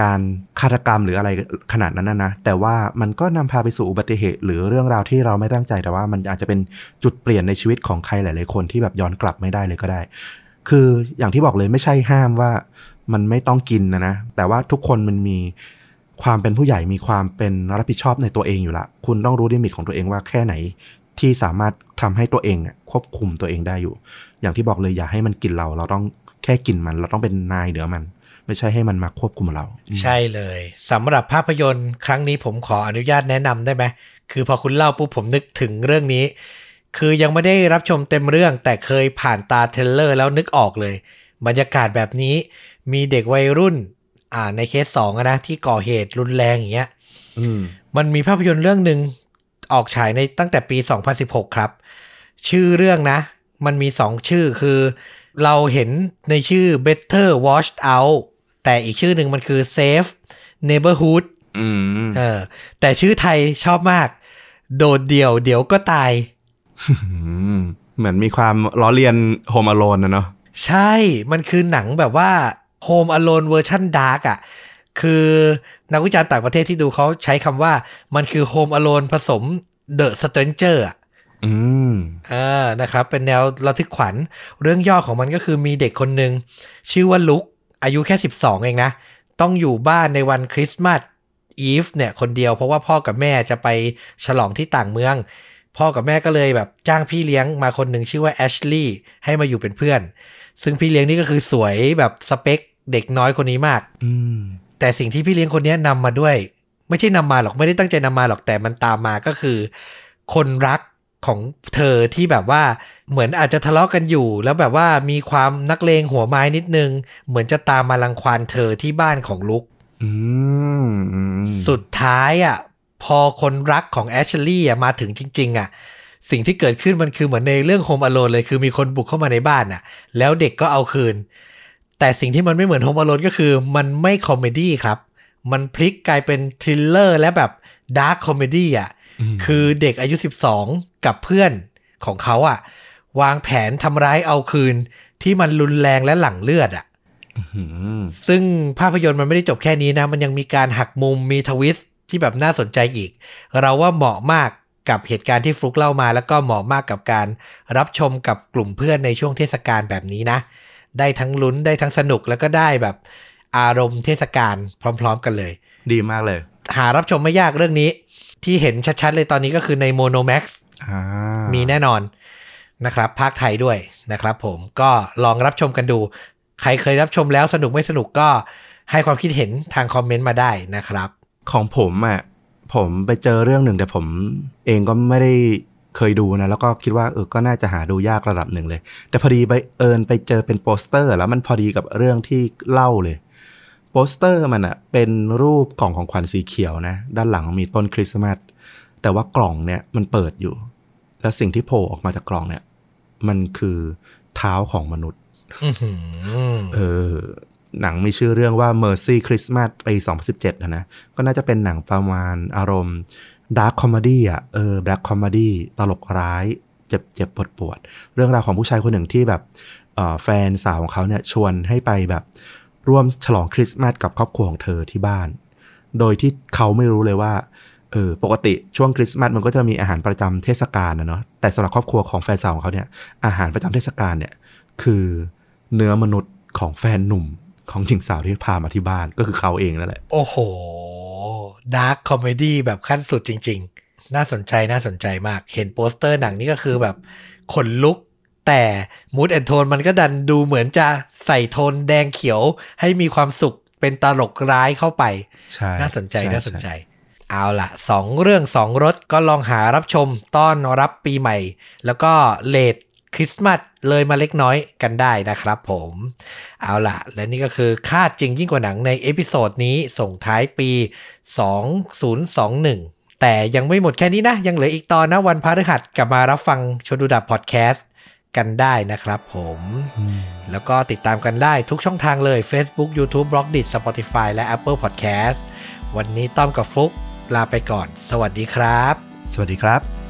การฆาตกรรมหรืออะไรขนาดนั้นนะนะแต่ว่ามันก็นำพาไปสู่อุบัติเหตุ หรือเรื่องราวที่เราไม่ตั้งใจแต่ว่ามันอาจจะเป็นจุดเปลี่ยนในชีวิตของใครหลายๆคนที่แบบย้อนกลับไม่ได้เลยก็ได้ คืออย่างที่บอกเลยไม่ใช่ห้ามว่ามันไม่ต้องกินนะนะ แต่ว่าทุกคนมันมี ความเป็นผู้ใหญ่มีความเป็นรับผิดชอบในตัวเองอยู่ละ คุณต้องรู้ลิมิตของตัวเองว่าแค่ไหน ที่สามารถทำให้ตัวเองควบคุมตัวเองได้อยู่ อย่างที่บอกเลยอย่าให้มันกินเรา เราต้องแค่กินมัน เราต้องเป็นนายเหนือมัน ไม่ใช่ให้มันมาควบคุมเรา ใช่เลยสำหรับภาพยนตร์ครั้งนี้ผมขออนุญาตแนะนำได้ไหมคือพอคุณเล่าปุ๊บผมนึกถึงเรื่องนี้ คือยังไม่ได้รับชมเต็มเรื่อง แต่เคยผ่านตาเทเลอร์แล้วนึกออกเลย บรรยากาศแบบนี้ มีเด็กวัยรุ่น อ่า ในเคสสองอะนะที่ก่อเหตุรุนแรงอย่างเงี้ยอืมมันมีภาพยนตร์เรื่องหนึ่งออกฉายในตั้งแต่ปี 2016 ครับ ชื่อเรื่องนะ มันมี2ชื่อคือ เราเห็นในชื่อ Better Watch Out แต่อีกชื่อหนึ่งมันคือ Safe Neighborhood อืมเออ แต่ชื่อไทยชอบมาก โดดเดี่ยวเดี๋ยวก็ตายอืมเหมือนมีความล้อเลียน Home Alone นะเนาะใช่ มันคือหนังแบบว่า Home Alone เวอร์ชัน dark อะ คือนักวิจารณ์ต่างประเทศที่ดูเขาใช้คำว่ามันคือ Home Alone ผสม The Stranger อะอืมอ่านะครับ เป็นแนวระทึกขวัญ เรื่องย่อของมันก็คือมีเด็กคนหนึ่ง ชื่อว่าลุก อายุแค่ 12 เองนะ ต้องอยู่บ้านในวันคริสต์มาสอีฟเนี่ยคนเดียวเพราะว่าพ่อกับแม่จะไปฉลองที่ต่างเมือง พ่อกับแม่ก็เลยแบบจ้างพี่เลี้ยงมาคนหนึ่งชื่อว่าแอชลีย์ให้มาอยู่เป็นเพื่อน ซึ่งพี่เลี้ยงนี่ก็คือสวยแบบสเปค เด็กน้อยคนนี้มาก อืมแต่สิ่งที่พี่เลี้ยงคนนี้นำมาด้วย ไม่ใช่นำมาหรอกไม่ได้ตั้งใจนำมาหรอกแต่มันตามมาก็คือ คนรักของเธอที่แบบว่าเหมือนอาจจะทะเลาะกันอยู่ แล้วแบบว่ามีความนักเลงหัวไม้นิดนึง เหมือนจะตามมารังควานเธอที่บ้านของลุกอืมอืมสุดท้ายอะพอคนรักของแอชลี่อะมาถึงจริง ๆ อะ สิ่งที่เกิดขึ้นมันคือเหมือนในเรื่องโฮมอโลนเลยคือมีคนบุกเข้ามาในบ้านอะ แล้วเด็กก็เอาคืน แต่สิ่งที่มันไม่เหมือน Home Alone ก็คือมันไม่ comedy ครับ มันพลิกกลายเป็น thriller และแบบ dark comedy อะ อืมคือเด็กอายุ 12 กับเพื่อนของเขาอะ วางแผนทำร้ายเอาคืนที่มันรุนแรงและหลั่งเลือดอะ อืมซึ่งภาพยนตร์มันไม่ได้จบแค่นี้นะ มันยังมีการหักมุมมี twist ที่แบบน่าสนใจอีก เราว่าเหมาะมากกับเหตุการณ์ที่ฟลุกเล่ามา แล้วก็เหมาะมากกับการรับชมกับกลุ่มเพื่อนในช่วงเทศกาลแบบนี้นะ ได้ทั้งลุ้นได้ทั้งสนุกแล้วก็ได้แบบอารมณ์เทศกาลพร้อม ๆ กันเลย ดีมากเลย หารับชมไม่ยากเรื่องนี้ ที่เห็นชัดๆเลยตอนนี้ก็คือใน Monomax อ่ามีแน่นอนนะครับภาคไทยด้วยนะครับผมก็ลองรับชมกันดู ใครเคยรับชมแล้วสนุกไม่สนุกก็ให้ความคิดเห็นทางคอมเมนต์มาได้นะครับ ของผมอะผมไปเจอเรื่องหนึ่งแต่ผมเองก็ไม่ได้ เคยดูนะ แล้วก็คิดว่าเออก็น่าจะหาดูยากระดับหนึ่งเลย แต่พอดีไปเอิญไปเจอเป็นโปสเตอร์ แล้วมันพอดีกับเรื่องที่เล่าเลยโปสเตอร์มันอะเป็นรูปกล่องของขวัญสีเขียวนะ ด้านหลังมีต้นคริสต์มาสแต่ว่ากล่องเนี่ยมันเปิดอยู่ แล้วสิ่งที่โผล่ออกมาจากกล่องเนี่ย มันคือเท้าของมนุษย์อื้อหือเออหนังมีชื่อเรื่องว่า Mercy Christmas ปี 2017 นะนะ ก็น่าจะเป็นหนังประมาณอารมณ์ dark comedy อะเออ black comedy ตลกร้ายเจ็บเจ็บปวดปวด เรื่องราวของผู้ชายคนหนึ่งที่แบบแฟนสาวของเขาเนี่ยชวนให้ไปแบบร่วมฉลองคริสต์มาสกับครอบครัวของเธอที่บ้าน โดยที่เขาไม่รู้เลยว่าเออปกติช่วงคริสต์มาสมันก็จะมีอาหารประจำเทศกาลนะเนาะแต่สำหรับครอบครัวของแฟนสาวของเขาเนี่ยอาหารประจำเทศกาลเนี่ยคือเนื้อมนุษย์ของแฟนหนุ่ม ของหญิงสาวที่พามาที่บ้านก็คือเขาเองนั่นแหละ โอ้โห dark comedy แบบขั้นสุดจริง ๆ น่าสนใจน่าสนใจมาก เห็นโปสเตอร์หนังนี่ก็คือแบบขนลุก แต่ mood and tone มันก็ดันดูเหมือนจะใส่โทนแดงเขียวให้มีความสุขเป็นตลกร้ายเข้าไปใช่น่าสนใจใช่น่าสนใจ เอาล่ะสองเรื่องสองรสก็ลองหารับชมต้อนรับปีใหม่ แล้วก็ late คริสต์มาสเลยมาเล็กน้อยกันได้นะครับผม เอาล่ะ และนี่ก็คือฆาตจริงยิ่งกว่าหนังใน episode นี้ส่งท้ายปี 2021 แต่ยังไม่หมดแค่นี้นะ ยังเหลืออีกตอนนะวันพฤหัสกลับมารับฟังชนดูดับพอดแคสต์กันได้นะครับผมอืมแล้วก็ติดตามกันได้ทุกช่องทางเลย Facebook YouTube b l o g d i t Spotify และ Apple Podcast วันนี้ต้อมกับฟลุกลาไปก่อน สวัสดีครับ สวัสดีครับ